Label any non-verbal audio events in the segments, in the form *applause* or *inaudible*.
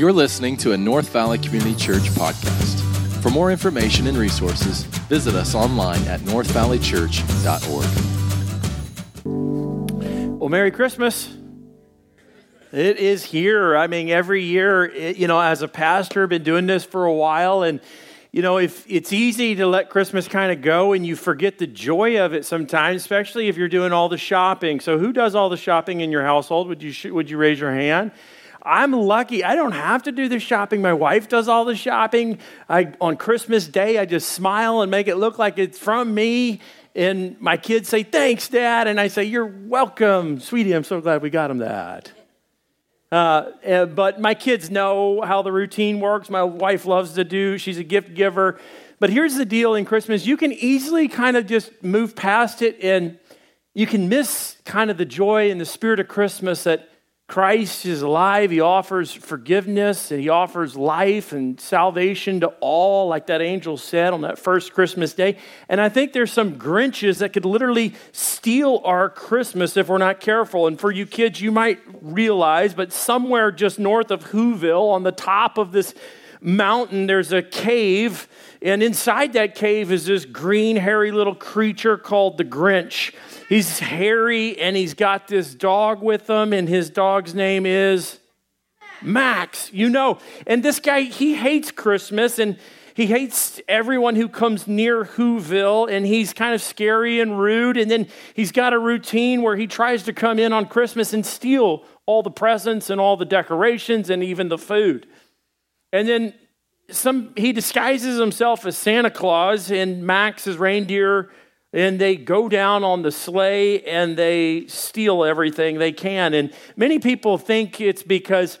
You're listening to a North Valley Community Church podcast. For more information and resources, visit us online at northvalleychurch.org. Well, Merry Christmas. It is here. I mean, every year, it, you know, as a pastor, I've been doing this for a while, and you know, if it's easy to let Christmas kind of go and you forget the joy of it sometimes, especially if you're doing all the shopping. So, who does all the shopping in your household? Would you would you raise your hand? I'm lucky. I don't have to do the shopping. My wife does all the shopping. I, on Christmas Day, I just smile and make it look like it's from me. And my kids say, Thanks, Dad. And I say, You're welcome. Sweetie, I'm so glad we got him that. Uh, eh, but my kids know how the routine works. My wife loves to do, she's a gift giver. But here's the deal in Christmas you can easily kind of just move past it and you can miss kind of the joy and the spirit of Christmas that Christ is alive. He offers forgiveness and he offers life and salvation to all, like that angel said on that first Christmas day. And I think there's some Grinches that could literally steal our Christmas if we're not careful. And for you kids, you might realize, but somewhere just north of Whoville, on the top of this mountain, there's a cave. And inside that cave is this green, hairy little creature called the Grinch. He's hairy and he's got this dog with him, and his dog's name is Max. You know, and this guy, he hates Christmas and he hates everyone who comes near Whoville, and he's kind of scary and rude. And then he's got a routine where he tries to come in on Christmas and steal all the presents and all the decorations and even the food. And then some he disguises himself as Santa Claus, and Max is reindeer and they go down on the sleigh and they steal everything they can. And many people think it's because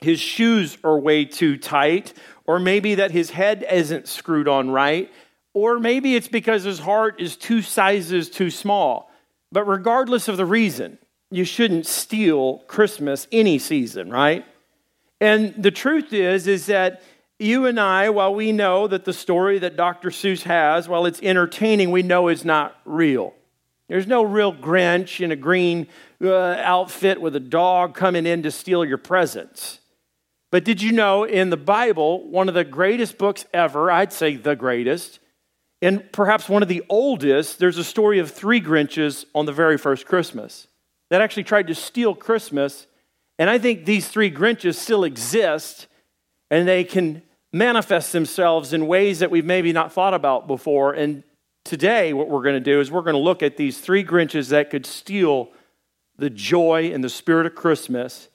his shoes are way too tight, or maybe that his head isn't screwed on right, or maybe it's because his heart is two sizes too small. But regardless of the reason, you shouldn't steal Christmas any season, right? And the truth is is that you and I, while we know that the story that Dr. Seuss has, while it's entertaining, we know is not real. There's no real Grinch in a green uh, outfit with a dog coming in to steal your presents. But did you know in the Bible, one of the greatest books ever, I'd say the greatest, and perhaps one of the oldest, there's a story of three Grinches on the very first Christmas that actually tried to steal Christmas. And I think these three Grinches still exist and they can manifest themselves in ways that we've maybe not thought about before. And today, what we're going to do is we're going to look at these three Grinches that could steal the joy and the spirit of Christmas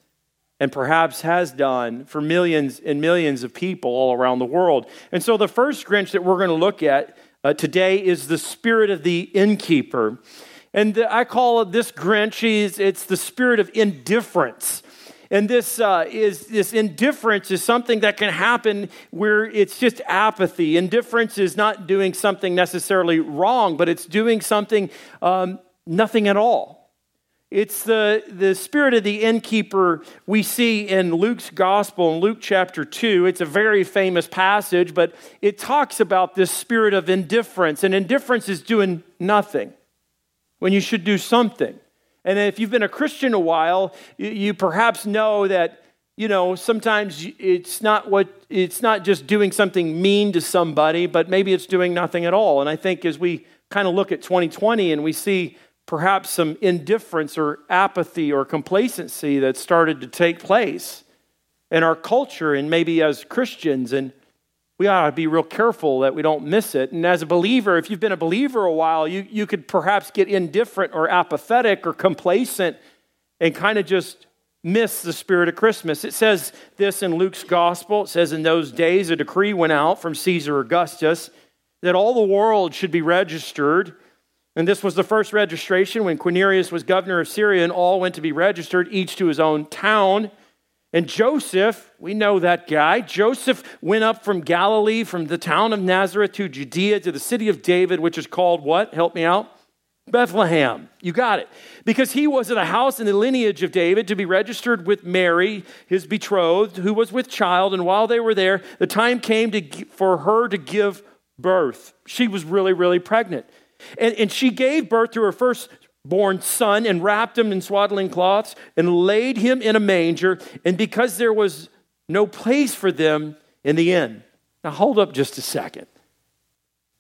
and perhaps has done for millions and millions of people all around the world. And so, the first Grinch that we're going to look at uh, today is the spirit of the innkeeper. And I call it this Grinch, it's the spirit of indifference. And this uh, is this indifference is something that can happen where it's just apathy. Indifference is not doing something necessarily wrong, but it's doing something um, nothing at all. It's the, the spirit of the innkeeper we see in Luke's gospel in Luke chapter 2. It's a very famous passage, but it talks about this spirit of indifference. And indifference is doing nothing when you should do something. And if you've been a Christian a while, you, perhaps know that you know sometimes it's not what it's not just doing something mean to somebody but maybe it's doing nothing at all. And i think as we kind of look at 2020 and we see perhaps some indifference or apathy or complacency that started to take place in our culture and maybe as christians and we ought to be real careful that we don't miss it. And as a believer, if you've been a believer a while, you, you could perhaps get indifferent or apathetic or complacent and kind of just miss the spirit of Christmas. It says this in Luke's gospel. It says, In those days, a decree went out from Caesar Augustus that all the world should be registered. And this was the first registration when Quirinius was governor of Syria, and all went to be registered, each to his own town. And Joseph, we know that guy. Joseph went up from Galilee, from the town of Nazareth to Judea, to the city of David, which is called what? Help me out. Bethlehem. You got it. Because he was at a house in the lineage of David to be registered with Mary, his betrothed, who was with child. And while they were there, the time came to, for her to give birth. She was really, really pregnant. And, and she gave birth to her first born son and wrapped him in swaddling cloths and laid him in a manger. And because there was no place for them in the inn. Now, hold up just a second.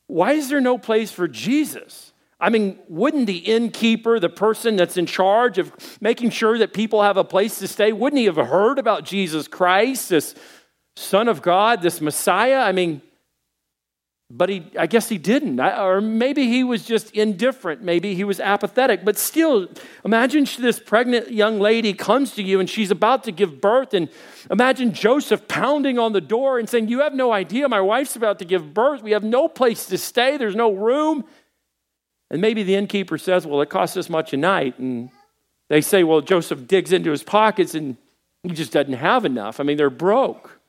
Why is there no place for Jesus? I mean, wouldn't the innkeeper, the person that's in charge of making sure that people have a place to stay, wouldn't he have heard about Jesus Christ, this Son of God, this Messiah? I mean, but he, I guess he didn't. Or maybe he was just indifferent. Maybe he was apathetic. But still, imagine this pregnant young lady comes to you and she's about to give birth. And imagine Joseph pounding on the door and saying, You have no idea. My wife's about to give birth. We have no place to stay. There's no room. And maybe the innkeeper says, Well, it costs this much a night. And they say, Well, Joseph digs into his pockets and he just doesn't have enough. I mean, they're broke.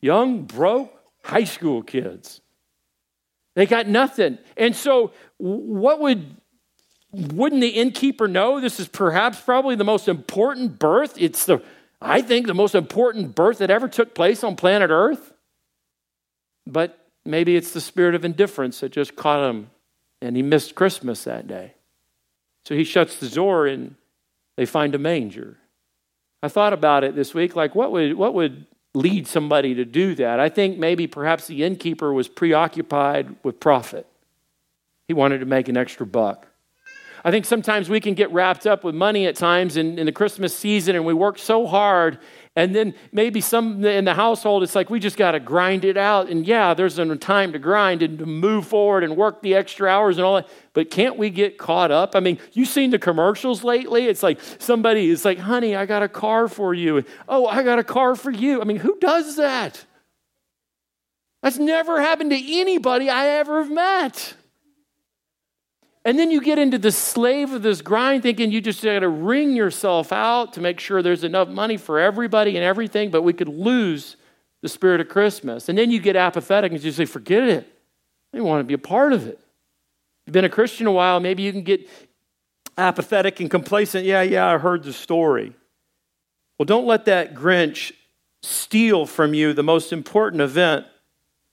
Young, broke, high school kids. They got nothing. And so, what would wouldn't the innkeeper know this is perhaps probably the most important birth? It's the I think the most important birth that ever took place on planet Earth. But maybe it's the spirit of indifference that just caught him and he missed Christmas that day. So he shuts the door and they find a manger. I thought about it this week like what would what would lead somebody to do that. I think maybe perhaps the innkeeper was preoccupied with profit. He wanted to make an extra buck. I think sometimes we can get wrapped up with money at times in, in the Christmas season and we work so hard and then maybe some in the household, it's like we just got to grind it out. And yeah, there's a time to grind and to move forward and work the extra hours and all that. But can't we get caught up? I mean, you've seen the commercials lately. It's like somebody is like, honey, I got a car for you. Oh, I got a car for you. I mean, who does that? That's never happened to anybody I ever have met. And then you get into the slave of this grind thinking you just got to wring yourself out to make sure there's enough money for everybody and everything, but we could lose the spirit of Christmas. And then you get apathetic and you say, forget it. I don't want to be a part of it. You've been a Christian a while, maybe you can get apathetic and complacent. Yeah, yeah, I heard the story. Well, don't let that Grinch steal from you the most important event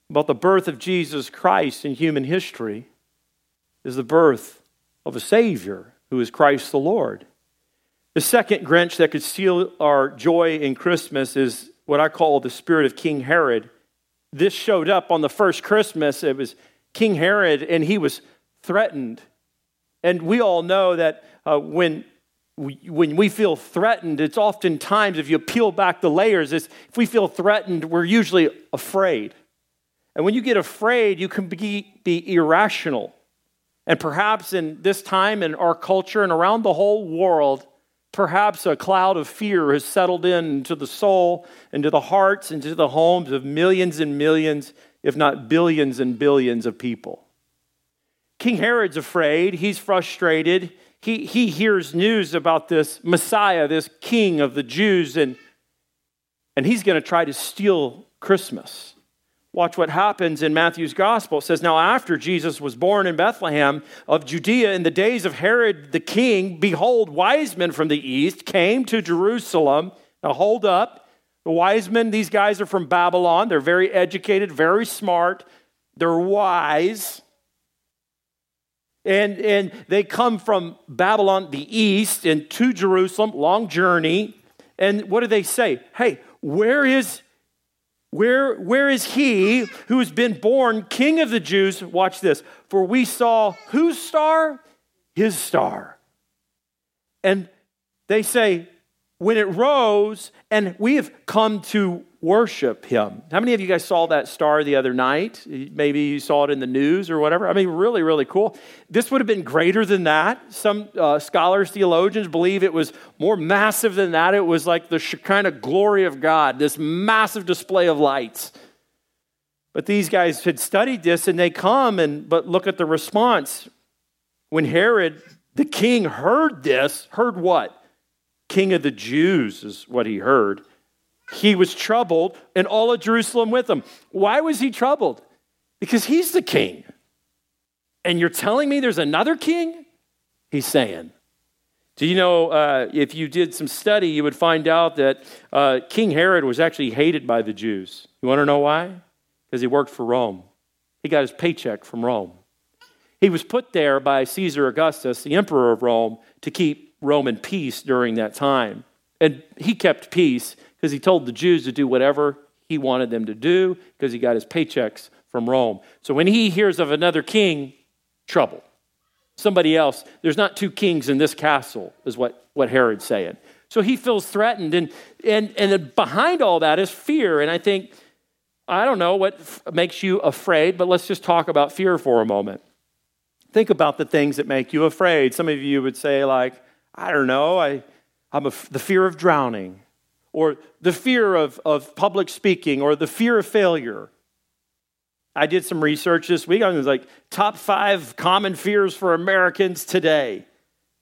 about the birth of Jesus Christ in human history is the birth of a Savior who is Christ the Lord. The second Grinch that could steal our joy in Christmas is what I call the spirit of King Herod. This showed up on the first Christmas. It was King Herod, and he was threatened. And we all know that uh, when we, when we feel threatened, it's oftentimes, if you peel back the layers, if we feel threatened, we're usually afraid. And when you get afraid, you can be, be irrational. And perhaps in this time in our culture and around the whole world, perhaps a cloud of fear has settled in into the soul, into the hearts, into the homes of millions and millions, if not billions and billions of people. King Herod's afraid, he's frustrated. He, he hears news about this Messiah, this king of the Jews, and, and he's going to try to steal Christmas. Watch what happens in Matthew's gospel. It says, Now after Jesus was born in Bethlehem of Judea in the days of Herod the king, behold, wise men from the east came to Jerusalem. Now hold up. The wise men, these guys are from Babylon. They're very educated, very smart. They're wise. And, and they come from Babylon, the east, and to Jerusalem, long journey. And what do they say? Hey, where is where, where is he who has been born king of the Jews? Watch this. For we saw whose star? His star. And they say, when it rose, and we have come to worship him. How many of you guys saw that star the other night? Maybe you saw it in the news or whatever. I mean, really, really cool. This would have been greater than that. Some uh, scholars, theologians believe it was more massive than that. It was like the of glory of God, this massive display of lights. But these guys had studied this and they come and, but look at the response. When Herod, the king, heard this, heard what? King of the Jews is what he heard he was troubled, and all of Jerusalem with him. Why was he troubled? Because he's the king. And you're telling me there's another king? He's saying. Do you know, uh, if you did some study, you would find out that uh, King Herod was actually hated by the Jews. You want to know why? Because he worked for Rome. He got his paycheck from Rome. He was put there by Caesar Augustus, the emperor of Rome, to keep Rome in peace during that time. And he kept peace because he told the Jews to do whatever he wanted them to do because he got his paychecks from Rome. So when he hears of another king, trouble. Somebody else, there's not two kings in this castle, is what, what Herod's saying. So he feels threatened. And, and, and behind all that is fear. And I think, I don't know what f- makes you afraid, but let's just talk about fear for a moment. Think about the things that make you afraid. Some of you would say, like, I don't know, I, I'm the fear of drowning, or the fear of, of public speaking, or the fear of failure. I did some research this week. I was like, top five common fears for Americans today.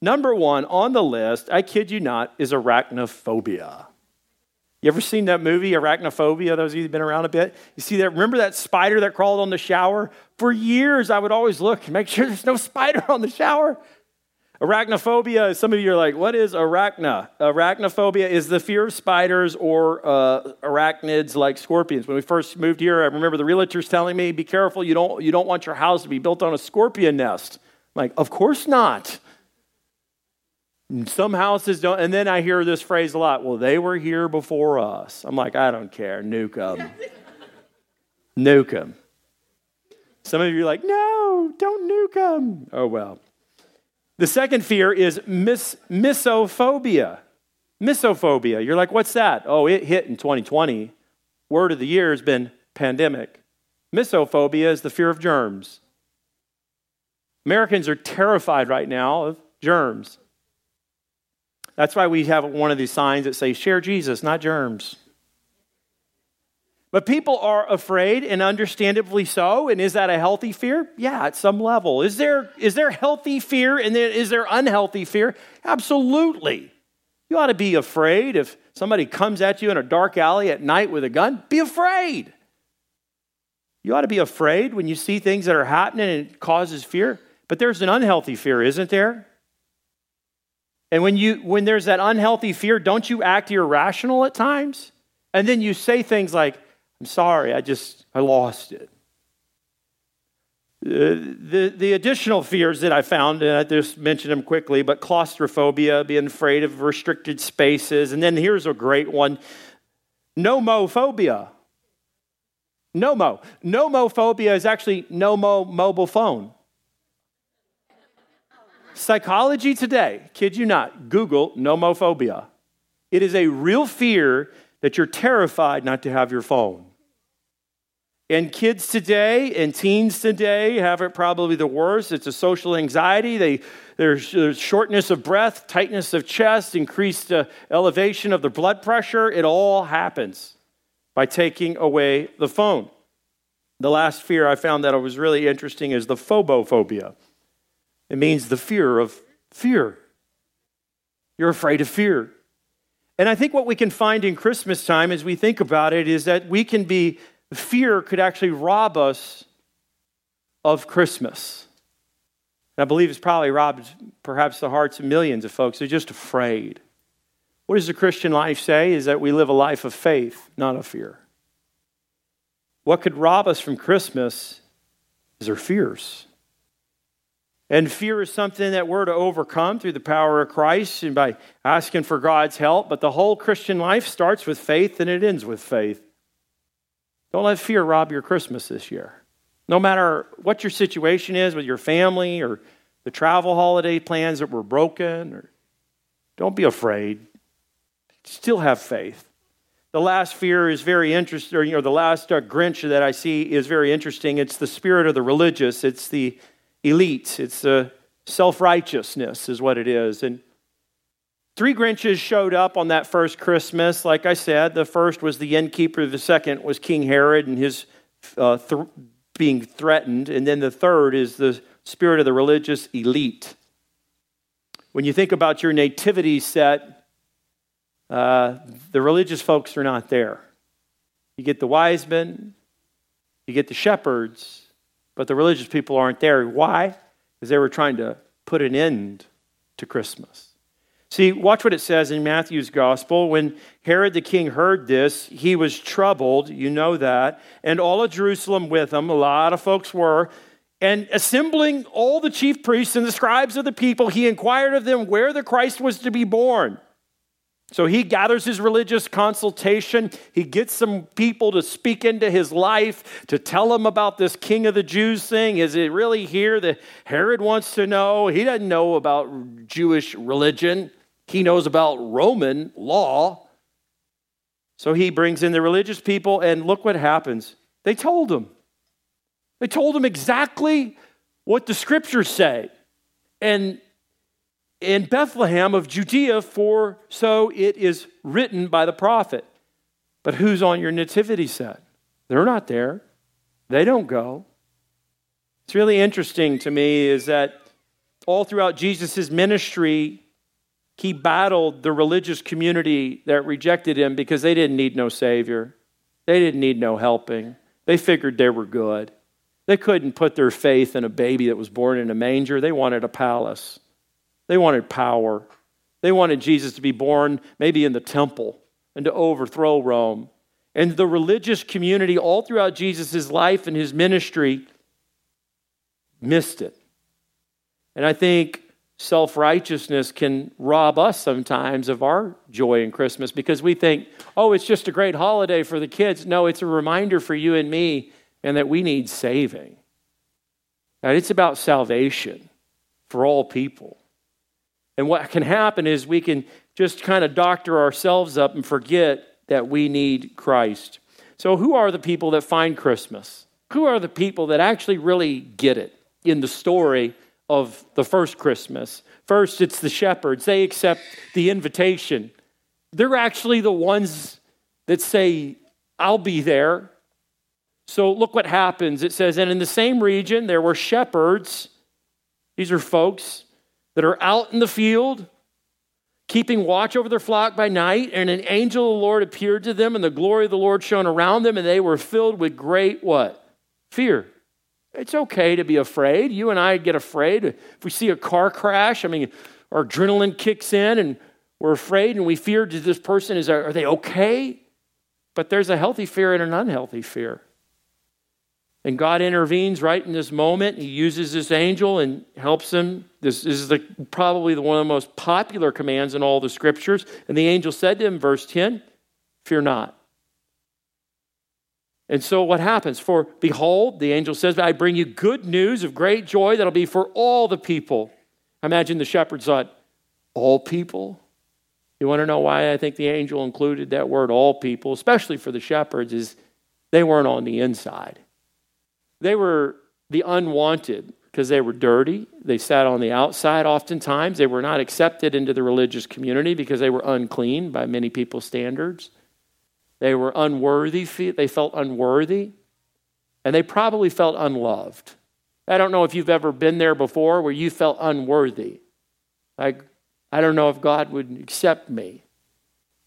Number one on the list, I kid you not, is arachnophobia. You ever seen that movie, Arachnophobia? Those of you have been around a bit. You see that? Remember that spider that crawled on the shower? For years, I would always look and make sure there's no spider on the shower. Arachnophobia, some of you are like, what is arachna? Arachnophobia is the fear of spiders or uh, arachnids like scorpions. When we first moved here, I remember the realtors telling me, be careful, you don't, you don't want your house to be built on a scorpion nest. I'm like, of course not. Some houses don't. And then I hear this phrase a lot well, they were here before us. I'm like, I don't care. Nuke them. nuke them. Some of you are like, no, don't nuke them. Oh, well. The second fear is mis- mysophobia. Mysophobia. You're like, what's that? Oh, it hit in 2020. Word of the year has been pandemic. Mysophobia is the fear of germs. Americans are terrified right now of germs. That's why we have one of these signs that say, share Jesus, not germs. But people are afraid, and understandably so. And is that a healthy fear? Yeah, at some level. Is there, is there healthy fear and then is there unhealthy fear? Absolutely. You ought to be afraid if somebody comes at you in a dark alley at night with a gun. Be afraid. You ought to be afraid when you see things that are happening and it causes fear. But there's an unhealthy fear, isn't there? And when, you, when there's that unhealthy fear, don't you act irrational at times? And then you say things like, I'm sorry, I just, I lost it. The, the additional fears that I found, and I just mentioned them quickly, but claustrophobia, being afraid of restricted spaces. And then here's a great one nomophobia. Nomo. Nomophobia is actually nomo mobile phone. Psychology Today, kid you not, Google nomophobia. It is a real fear that you're terrified not to have your phone. And kids today and teens today have it probably the worst. It's a social anxiety. They, there's, there's shortness of breath, tightness of chest, increased uh, elevation of the blood pressure. It all happens by taking away the phone. The last fear I found that was really interesting is the phobophobia. It means the fear of fear. You're afraid of fear. And I think what we can find in Christmas time as we think about it is that we can be, fear could actually rob us of Christmas. And I believe it's probably robbed perhaps the hearts of millions of folks They're just afraid. What does the Christian life say? Is that we live a life of faith, not of fear. What could rob us from Christmas is our fears. And fear is something that we're to overcome through the power of Christ and by asking for God's help. But the whole Christian life starts with faith and it ends with faith. Don't let fear rob your Christmas this year. No matter what your situation is with your family or the travel holiday plans that were broken, or don't be afraid. Still have faith. The last fear is very interesting, or you know, the last uh, Grinch that I see is very interesting. It's the spirit of the religious. It's the elite. It's a self righteousness, is what it is. And three Grinches showed up on that first Christmas. Like I said, the first was the innkeeper, the second was King Herod and his uh, th- being threatened. And then the third is the spirit of the religious elite. When you think about your nativity set, uh, the religious folks are not there. You get the wise men, you get the shepherds, but the religious people aren't there. Why? Because they were trying to put an end to Christmas. See, watch what it says in Matthew's gospel. When Herod the king heard this, he was troubled, you know that, and all of Jerusalem with him, a lot of folks were. And assembling all the chief priests and the scribes of the people, he inquired of them where the Christ was to be born. So he gathers his religious consultation. He gets some people to speak into his life, to tell him about this king of the Jews thing. Is it really here that Herod wants to know? He doesn't know about Jewish religion, he knows about Roman law. So he brings in the religious people, and look what happens. They told him. They told him exactly what the scriptures say. And in Bethlehem of Judea, for so it is written by the prophet. But who's on your nativity set? They're not there. They don't go. It's really interesting to me is that all throughout Jesus' ministry, he battled the religious community that rejected him because they didn't need no Savior. They didn't need no helping. They figured they were good. They couldn't put their faith in a baby that was born in a manger. They wanted a palace. They wanted power. They wanted Jesus to be born maybe in the temple and to overthrow Rome. And the religious community, all throughout Jesus' life and his ministry, missed it. And I think self righteousness can rob us sometimes of our joy in Christmas because we think, oh, it's just a great holiday for the kids. No, it's a reminder for you and me and that we need saving. That it's about salvation for all people. And what can happen is we can just kind of doctor ourselves up and forget that we need Christ. So, who are the people that find Christmas? Who are the people that actually really get it in the story of the first Christmas? First, it's the shepherds. They accept the invitation. They're actually the ones that say, I'll be there. So, look what happens. It says, And in the same region, there were shepherds. These are folks that are out in the field, keeping watch over their flock by night, and an angel of the Lord appeared to them, and the glory of the Lord shone around them, and they were filled with great what? Fear. It's okay to be afraid. You and I get afraid. If we see a car crash, I mean, our adrenaline kicks in and we're afraid and we fear, does this person, is, are they okay? But there's a healthy fear and an unhealthy fear. And God intervenes right in this moment. He uses this angel and helps him. This is the, probably the, one of the most popular commands in all the scriptures. And the angel said to him, verse 10, Fear not. And so what happens? For behold, the angel says, I bring you good news of great joy that'll be for all the people. Imagine the shepherds thought, All people? You want to know why I think the angel included that word, all people, especially for the shepherds, is they weren't on the inside. They were the unwanted because they were dirty. They sat on the outside oftentimes. They were not accepted into the religious community because they were unclean by many people's standards. They were unworthy. They felt unworthy. And they probably felt unloved. I don't know if you've ever been there before where you felt unworthy. Like, I don't know if God would accept me.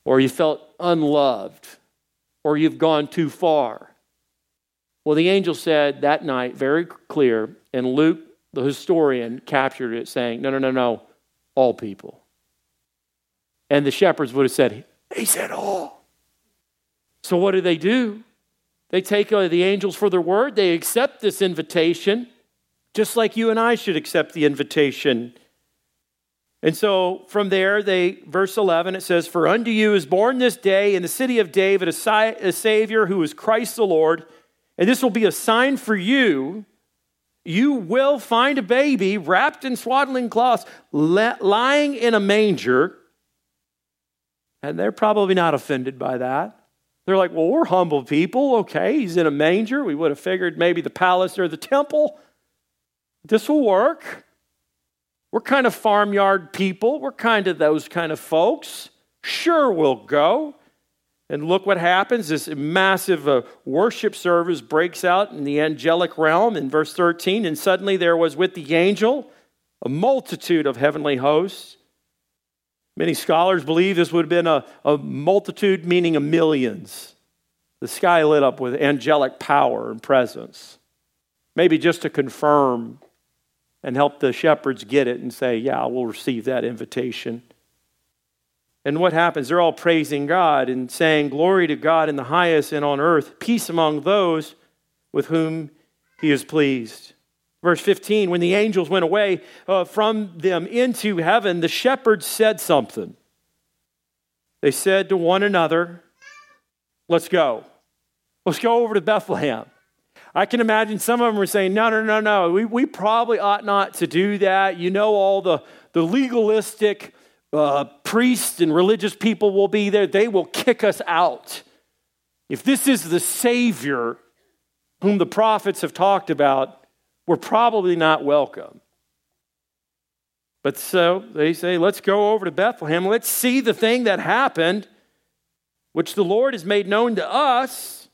Or you felt unloved. Or you've gone too far. Well, the angel said that night, very clear, and Luke, the historian, captured it saying, No, no, no, no, all people. And the shepherds would have said, He said all. So what do they do? They take uh, the angels for their word, they accept this invitation, just like you and I should accept the invitation. And so from there, they, verse 11, it says, For unto you is born this day in the city of David a, a Savior who is Christ the Lord. And this will be a sign for you. You will find a baby wrapped in swaddling cloths, lying in a manger. And they're probably not offended by that. They're like, well, we're humble people. Okay, he's in a manger. We would have figured maybe the palace or the temple. This will work. We're kind of farmyard people. We're kind of those kind of folks. Sure, we'll go. And look what happens. This massive uh, worship service breaks out in the angelic realm in verse 13. And suddenly there was with the angel a multitude of heavenly hosts. Many scholars believe this would have been a, a multitude, meaning a millions. The sky lit up with angelic power and presence. Maybe just to confirm and help the shepherds get it and say, Yeah, we'll receive that invitation. And what happens? They're all praising God and saying, Glory to God in the highest and on earth, peace among those with whom he is pleased. Verse 15 When the angels went away uh, from them into heaven, the shepherds said something. they said to one another, Let's go. Let's go over to Bethlehem. I can imagine some of them were saying, No, no, no, no. We, we probably ought not to do that. You know, all the, the legalistic uh, priests and religious people will be there. They will kick us out. If this is the Savior whom the prophets have talked about, we're probably not welcome. But so they say, let's go over to Bethlehem. Let's see the thing that happened, which the Lord has made known to us.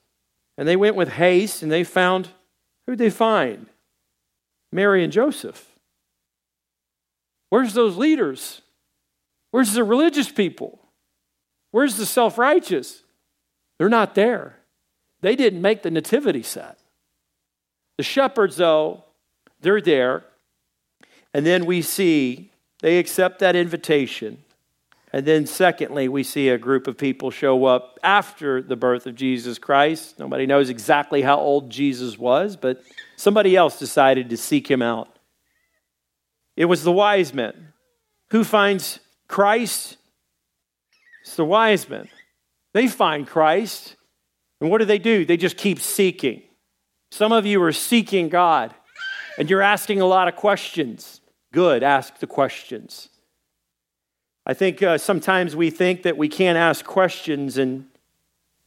And they went with haste and they found, who'd they find? Mary and Joseph. Where's those leaders? Where's the religious people? Where's the self righteous? They're not there. They didn't make the nativity set. The shepherds, though, they're there. And then we see they accept that invitation. And then, secondly, we see a group of people show up after the birth of Jesus Christ. Nobody knows exactly how old Jesus was, but somebody else decided to seek him out. It was the wise men. Who finds Christ? It's the wise men. They find Christ. And what do they do? They just keep seeking. Some of you are seeking God and you're asking a lot of questions. Good, ask the questions. I think uh, sometimes we think that we can't ask questions and,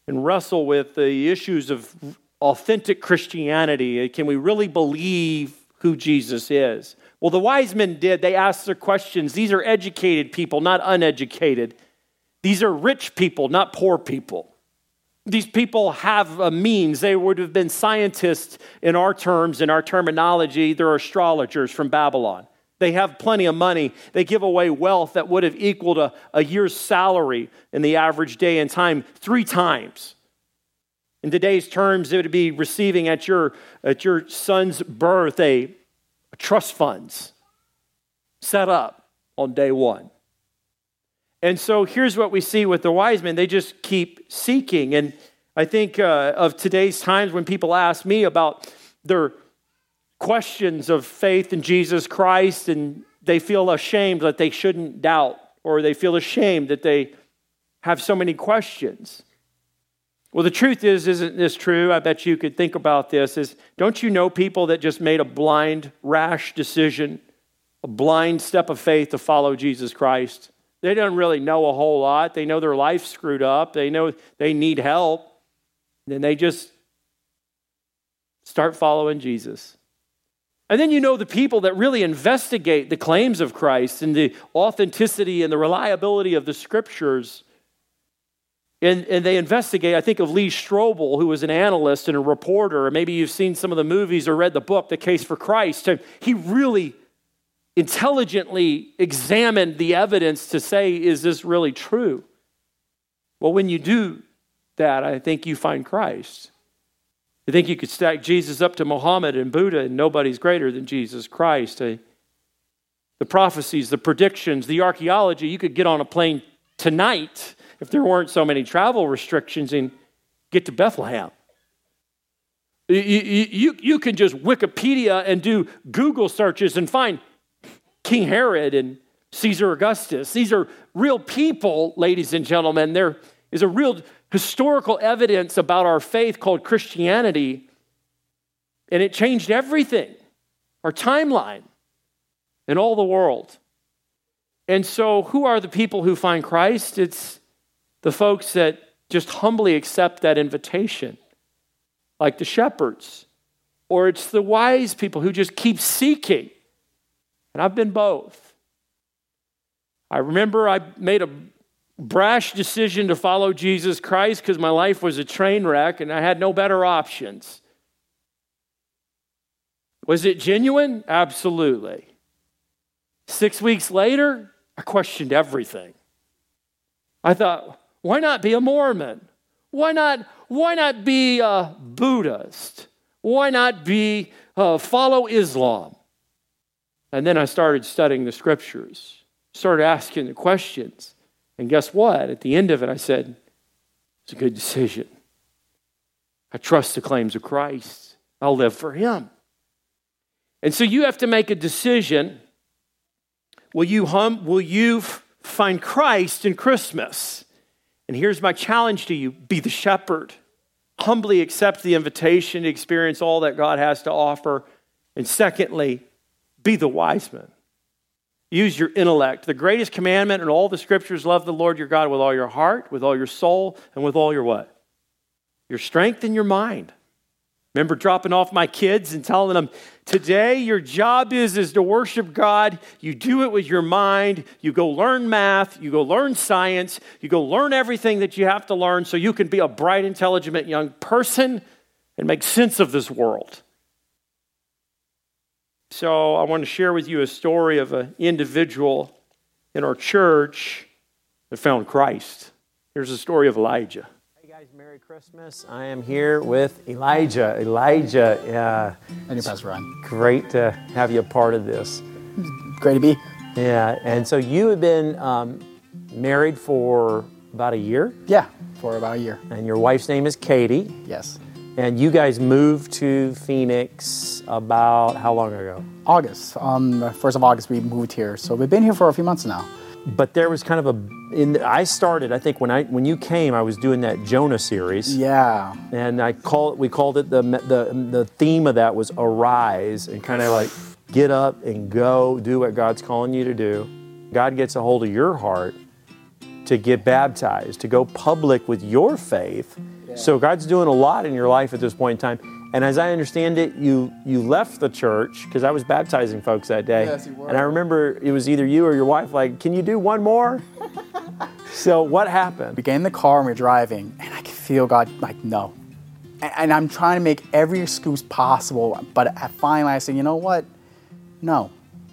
and wrestle with the issues of authentic Christianity. Can we really believe who Jesus is? Well, the wise men did. They asked their questions. These are educated people, not uneducated. These are rich people, not poor people. These people have a means. They would have been scientists in our terms, in our terminology. They're astrologers from Babylon. They have plenty of money. They give away wealth that would have equaled a, a year's salary in the average day and time three times. In today's terms, it would be receiving at your, at your son's birth a, a trust funds set up on day one. And so here's what we see with the wise men they just keep seeking. And I think uh, of today's times when people ask me about their questions of faith in Jesus Christ and they feel ashamed that they shouldn't doubt, or they feel ashamed that they have so many questions. Well, the truth is, isn't this true? I bet you could think about this. Is don't you know people that just made a blind, rash decision, a blind step of faith to follow Jesus Christ? They don't really know a whole lot. They know their life's screwed up. They know they need help. Then they just start following Jesus. And then you know the people that really investigate the claims of Christ and the authenticity and the reliability of the scriptures. And, and they investigate. I think of Lee Strobel, who was an analyst and a reporter. maybe you've seen some of the movies or read the book, The Case for Christ. He really intelligently examined the evidence to say, is this really true? Well, when you do that, I think you find Christ. I think you could stack Jesus up to Muhammad and Buddha, and nobody's greater than Jesus Christ. The prophecies, the predictions, the archaeology, you could get on a plane tonight if there weren't so many travel restrictions and get to Bethlehem. You, you, you can just Wikipedia and do Google searches and find King Herod and Caesar Augustus. These are real people, ladies and gentlemen. There is a real historical evidence about our faith called Christianity, and it changed everything our timeline in all the world. And so, who are the people who find Christ? It's the folks that just humbly accept that invitation, like the shepherds, or it's the wise people who just keep seeking and I've been both. I remember I made a brash decision to follow Jesus Christ because my life was a train wreck and I had no better options. Was it genuine? Absolutely. Six weeks later, I questioned everything. I thought, why not be a Mormon? Why not, why not be a Buddhist? Why not be uh, follow Islam? And then I started studying the scriptures, started asking the questions. And guess what? At the end of it, I said, it's a good decision. I trust the claims of Christ. I'll live for Him. And so you have to make a decision. Will you, hum, will you find Christ in Christmas? And here's my challenge to you be the shepherd. Humbly accept the invitation to experience all that God has to offer. And secondly, be the wise man. Use your intellect. The greatest commandment in all the scriptures love the Lord your God with all your heart, with all your soul, and with all your what? Your strength and your mind. Remember dropping off my kids and telling them, today your job is, is to worship God. You do it with your mind. You go learn math. You go learn science. You go learn everything that you have to learn so you can be a bright, intelligent young person and make sense of this world. So I want to share with you a story of an individual in our church that found Christ. Here's the story of Elijah. Hey guys, Merry Christmas. I am here with Elijah. Elijah, uh, and you, Pastor Ryan. Great to have you a part of this. Great to be. Yeah, and so you have been um, married for about a year? Yeah, for about a year. And your wife's name is Katie? Yes. And you guys moved to Phoenix about how long ago? August. On the 1st of August, we moved here. So we've been here for a few months now but there was kind of a in I started I think when I when you came I was doing that Jonah series. Yeah. And I call it. we called it the the the theme of that was arise and kind of like get up and go do what God's calling you to do. God gets a hold of your heart to get baptized, to go public with your faith. Yeah. So God's doing a lot in your life at this point in time. And as I understand it, you you left the church because I was baptizing folks that day. Yes, you were. And I remember it was either you or your wife like, "Can you do one more?" *laughs* so what happened? We get in the car and we're driving, and I can feel God like, "No." And, and I'm trying to make every excuse possible, but at finally I said, "You know what? No."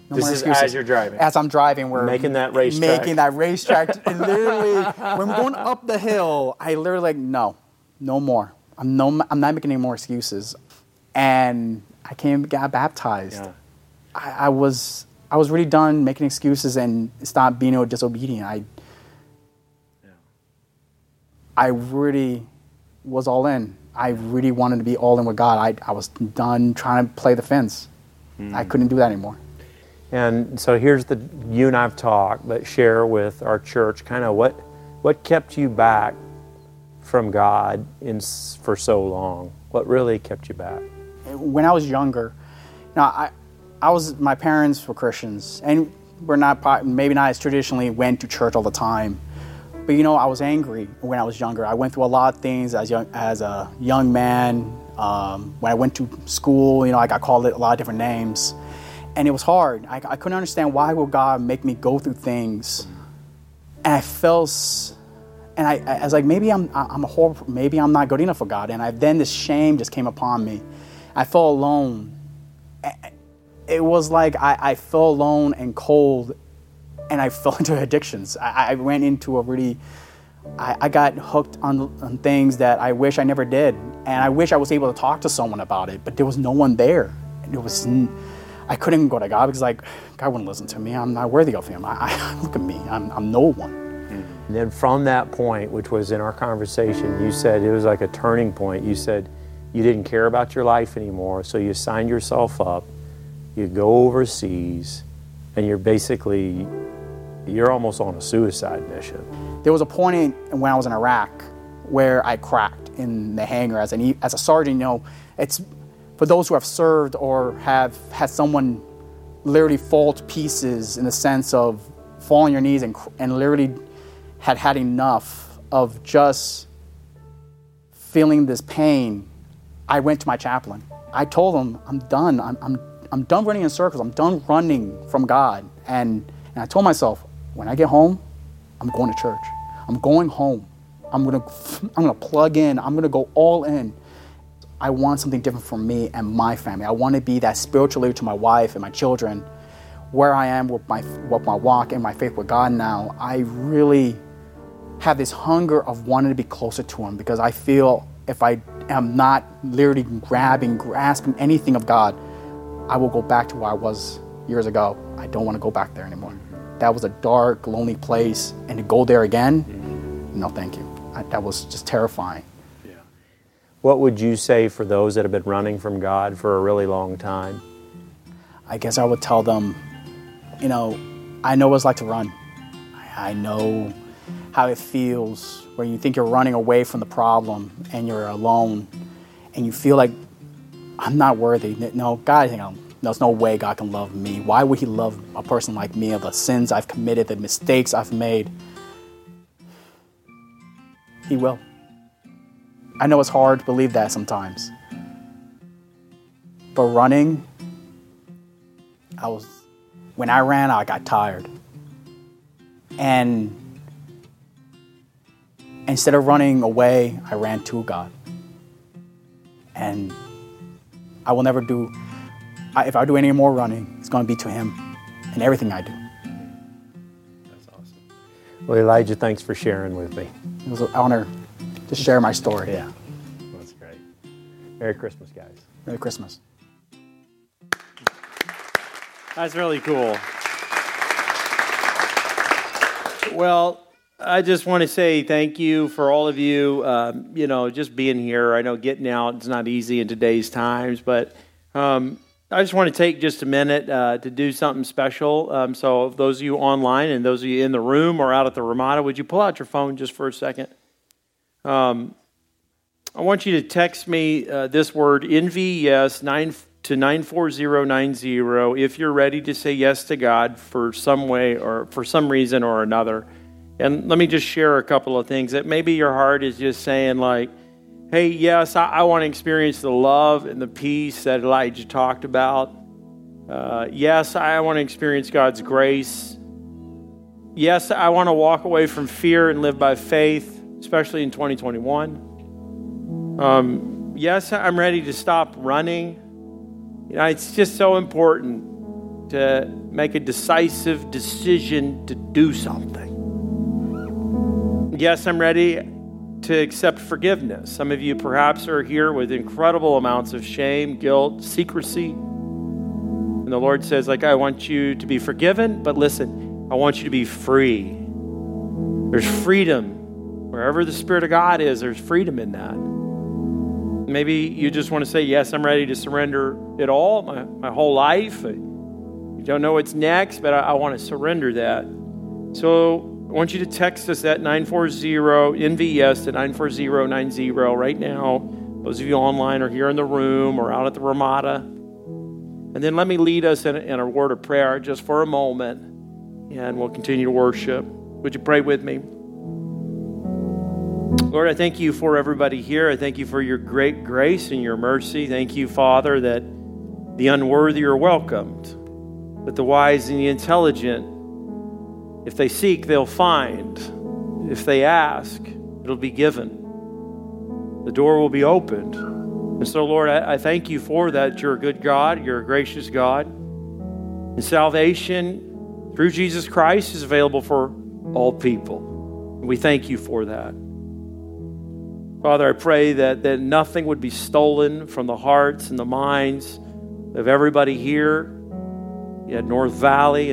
No this is as you're driving. As I'm driving, we're making that racetrack. Making that racetrack. and literally, when we're going up the hill, I literally like, no, no more. I'm, no, I'm not making any more excuses. And I came, got baptized. Yeah. I, I, was, I was really done making excuses and stop being disobedient. I, yeah. I really was all in. I really wanted to be all in with God. I, I was done trying to play the fence. Mm. I couldn't do that anymore. And so here's the you and I've talked, but share with our church kind of what what kept you back from God in, for so long? What really kept you back? When I was younger, now I, I was my parents were Christians, and we're not maybe not as traditionally went to church all the time. But you know, I was angry when I was younger. I went through a lot of things as young as a young man. Um, when I went to school, you know, I got called a lot of different names, and it was hard. I, I couldn't understand why would God make me go through things, and I felt and I, I, was like, maybe I'm, I'm a horrible, maybe I'm not good enough for God. And I, then this shame just came upon me. I felt alone. It was like I, I felt alone and cold, and I *laughs* fell into addictions. I, I went into a really, I, I got hooked on, on things that I wish I never did. And I wish I was able to talk to someone about it, but there was no one there. It was, I couldn't go to God because like, God wouldn't listen to me. I'm not worthy of Him. I, I *laughs* look at me. I'm, I'm no one. And then from that point, which was in our conversation, you said it was like a turning point. You said you didn't care about your life anymore, so you signed yourself up. You go overseas, and you're basically you're almost on a suicide mission. There was a point in, when I was in Iraq where I cracked in the hangar as an as a sergeant. You know, it's for those who have served or have had someone literally fall to pieces in the sense of fall on your knees and and literally had had enough of just feeling this pain, I went to my chaplain. I told him, I'm done. I'm, I'm, I'm done running in circles. I'm done running from God. And, and I told myself, when I get home, I'm going to church. I'm going home. I'm going to I'm going to plug in. I'm going to go all in. I want something different for me and my family. I want to be that spiritual leader to my wife and my children. Where I am with my, with my walk and my faith with God now, I really have this hunger of wanting to be closer to Him because I feel if I am not literally grabbing, grasping anything of God, I will go back to where I was years ago. I don't want to go back there anymore. That was a dark, lonely place, and to go there again, mm-hmm. no, thank you. I, that was just terrifying. Yeah. What would you say for those that have been running from God for a really long time? I guess I would tell them, you know, I know what it's like to run. I know how it feels where you think you're running away from the problem and you're alone and you feel like I'm not worthy. No, God, you know, there's no way God can love me. Why would He love a person like me? Of the sins I've committed, the mistakes I've made. He will. I know it's hard to believe that sometimes. But running, I was, when I ran, I got tired. And instead of running away, I ran to God. And I will never do, I, if I do any more running, it's going to be to Him in everything I do. That's awesome. Well, Elijah, thanks for sharing with me. It was an honor to share my story. Yeah, that's great. Merry Christmas, guys. Merry Christmas. That's really cool. Well, I just want to say thank you for all of you. Um, you know, just being here. I know getting out is not easy in today's times, but um, I just want to take just a minute uh, to do something special. Um, so, those of you online and those of you in the room or out at the Ramada, would you pull out your phone just for a second? Um, I want you to text me uh, this word NVES nine to nine four zero nine zero if you're ready to say yes to God for some way or for some reason or another. And let me just share a couple of things that maybe your heart is just saying like hey, yes, I, I want to experience the love and the peace that Elijah talked about. Uh, yes, I want to experience God's grace. Yes, I want to walk away from fear and live by faith, especially in 2021. Um, yes, I'm ready to stop running. You know, it's just so important to make a decisive decision to do something. Yes, I'm ready to accept forgiveness. Some of you perhaps are here with incredible amounts of shame, guilt, secrecy. And the Lord says, like, I want you to be forgiven, but listen, I want you to be free. There's freedom. Wherever the Spirit of God is, there's freedom in that. Maybe you just want to say, Yes, I'm ready to surrender it all, my, my whole life. You don't know what's next, but I, I want to surrender that. So want you to text us at 940 NVS to 94090 right now. Those of you online or here in the room or out at the Ramada. And then let me lead us in a, in a word of prayer just for a moment, and we'll continue to worship. Would you pray with me? Lord, I thank you for everybody here. I thank you for your great grace and your mercy. Thank you, Father, that the unworthy are welcomed, but the wise and the intelligent if they seek, they'll find. If they ask, it'll be given. The door will be opened. And so, Lord, I, I thank you for that. You're a good God, you're a gracious God. And salvation through Jesus Christ is available for all people. And we thank you for that. Father, I pray that, that nothing would be stolen from the hearts and the minds of everybody here at North Valley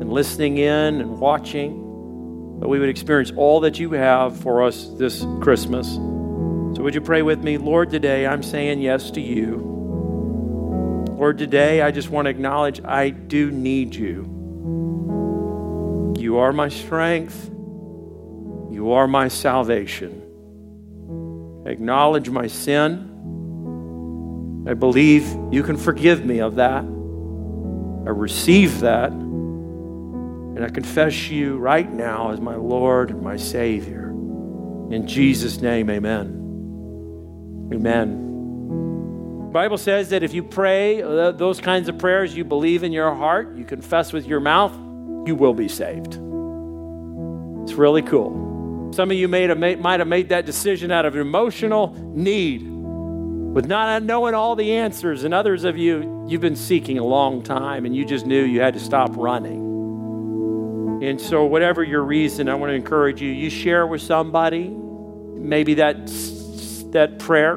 and listening in and watching, that we would experience all that you have for us this Christmas. So, would you pray with me? Lord, today I'm saying yes to you. Lord, today I just want to acknowledge I do need you. You are my strength, you are my salvation. Acknowledge my sin. I believe you can forgive me of that. I receive that. And I confess you right now as my Lord and my Savior. In Jesus' name, amen. Amen. The Bible says that if you pray those kinds of prayers, you believe in your heart, you confess with your mouth, you will be saved. It's really cool. Some of you made might have made that decision out of emotional need with not knowing all the answers, and others of you, you've been seeking a long time and you just knew you had to stop running. And so, whatever your reason, I want to encourage you, you share with somebody maybe that, that prayer,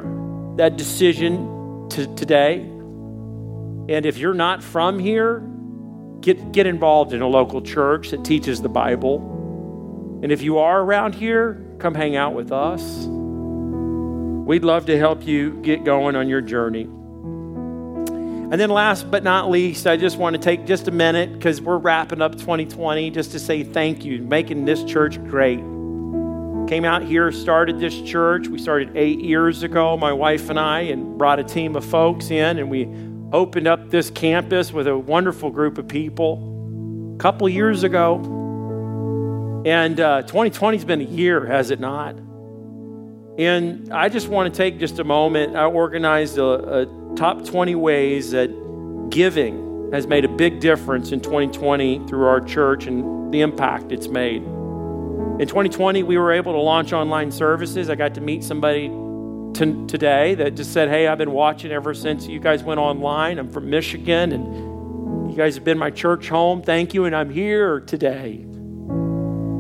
that decision to today. And if you're not from here, get, get involved in a local church that teaches the Bible. And if you are around here, come hang out with us. We'd love to help you get going on your journey. And then, last but not least, I just want to take just a minute because we're wrapping up 2020 just to say thank you, making this church great. came out here, started this church. We started eight years ago, my wife and I, and brought a team of folks in, and we opened up this campus with a wonderful group of people a couple years ago. And uh, 2020 has been a year, has it not? And I just want to take just a moment. I organized a, a top 20 ways that giving has made a big difference in 2020 through our church and the impact it's made. In 2020, we were able to launch online services. I got to meet somebody t- today that just said, Hey, I've been watching ever since you guys went online. I'm from Michigan, and you guys have been my church home. Thank you, and I'm here today.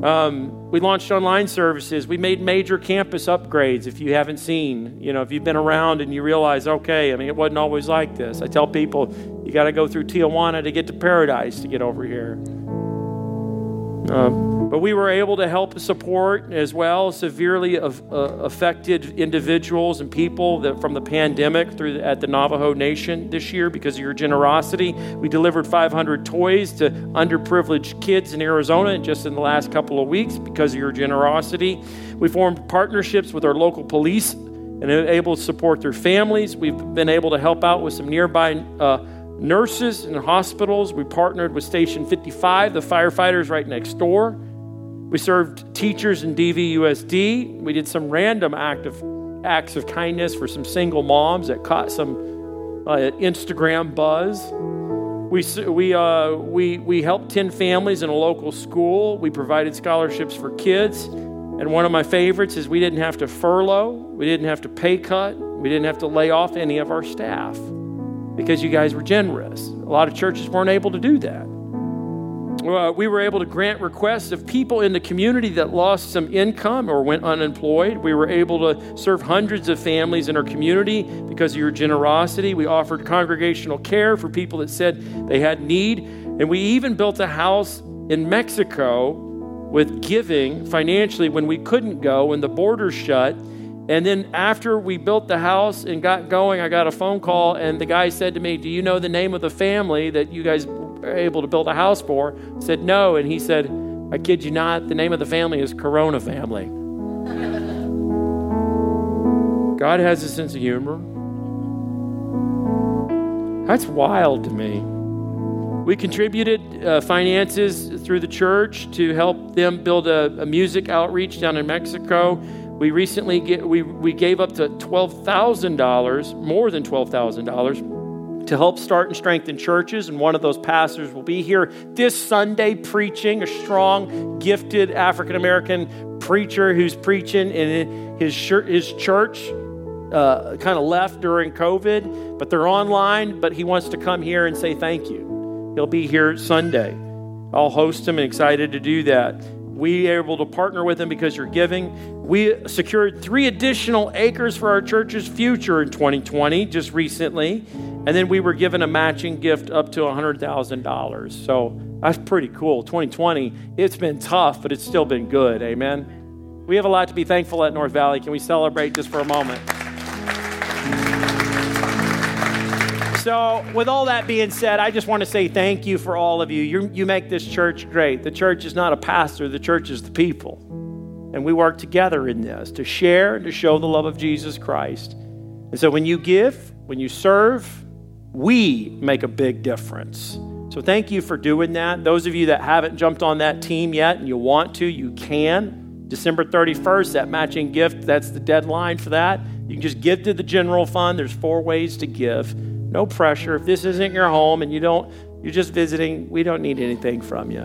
Um, we launched online services. We made major campus upgrades. If you haven't seen, you know, if you've been around and you realize, okay, I mean, it wasn't always like this. I tell people, you got to go through Tijuana to get to paradise to get over here. Um, but we were able to help support as well severely of, uh, affected individuals and people that, from the pandemic through at the Navajo Nation this year because of your generosity. We delivered 500 toys to underprivileged kids in Arizona just in the last couple of weeks because of your generosity. We formed partnerships with our local police and able to support their families. We've been able to help out with some nearby. Uh, nurses in hospitals. We partnered with Station 55, the firefighters right next door. We served teachers in DVUSD. We did some random act of, acts of kindness for some single moms that caught some uh, Instagram buzz. We, we, uh, we, we helped 10 families in a local school. We provided scholarships for kids. And one of my favorites is we didn't have to furlough, we didn't have to pay cut, we didn't have to lay off any of our staff because you guys were generous. A lot of churches weren't able to do that. Uh, we were able to grant requests of people in the community that lost some income or went unemployed. We were able to serve hundreds of families in our community because of your generosity. We offered congregational care for people that said they had need. And we even built a house in Mexico with giving financially when we couldn't go, when the borders shut. And then after we built the house and got going, I got a phone call, and the guy said to me, Do you know the name of the family that you guys able to build a house for? Said, No. And he said, I kid you not, the name of the family is Corona Family. God has a sense of humor. That's wild to me. We contributed uh, finances through the church to help them build a, a music outreach down in Mexico. We recently get, we, we gave up to $12,000, more than $12,000, to help start and strengthen churches. And one of those pastors will be here this Sunday preaching, a strong, gifted African American preacher who's preaching in his, his church. Uh, kind of left during COVID, but they're online. But he wants to come here and say thank you. He'll be here Sunday. I'll host him and excited to do that. We are able to partner with them because you're giving. We secured three additional acres for our church's future in 2020, just recently. And then we were given a matching gift up to $100,000. So that's pretty cool. 2020, it's been tough, but it's still been good. Amen. We have a lot to be thankful at North Valley. Can we celebrate just for a moment? So, with all that being said, I just want to say thank you for all of you. you. You make this church great. The church is not a pastor, the church is the people. And we work together in this to share and to show the love of Jesus Christ. And so, when you give, when you serve, we make a big difference. So, thank you for doing that. Those of you that haven't jumped on that team yet and you want to, you can. December 31st, that matching gift, that's the deadline for that. You can just give to the general fund. There's four ways to give. No pressure. If this isn't your home and you don't, you're just visiting, we don't need anything from you.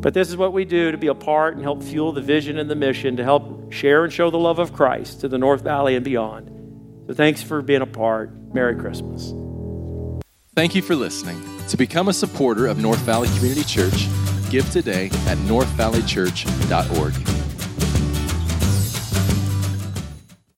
But this is what we do to be a part and help fuel the vision and the mission to help share and show the love of Christ to the North Valley and beyond. So thanks for being a part. Merry Christmas. Thank you for listening. To become a supporter of North Valley Community Church, give today at northvalleychurch.org.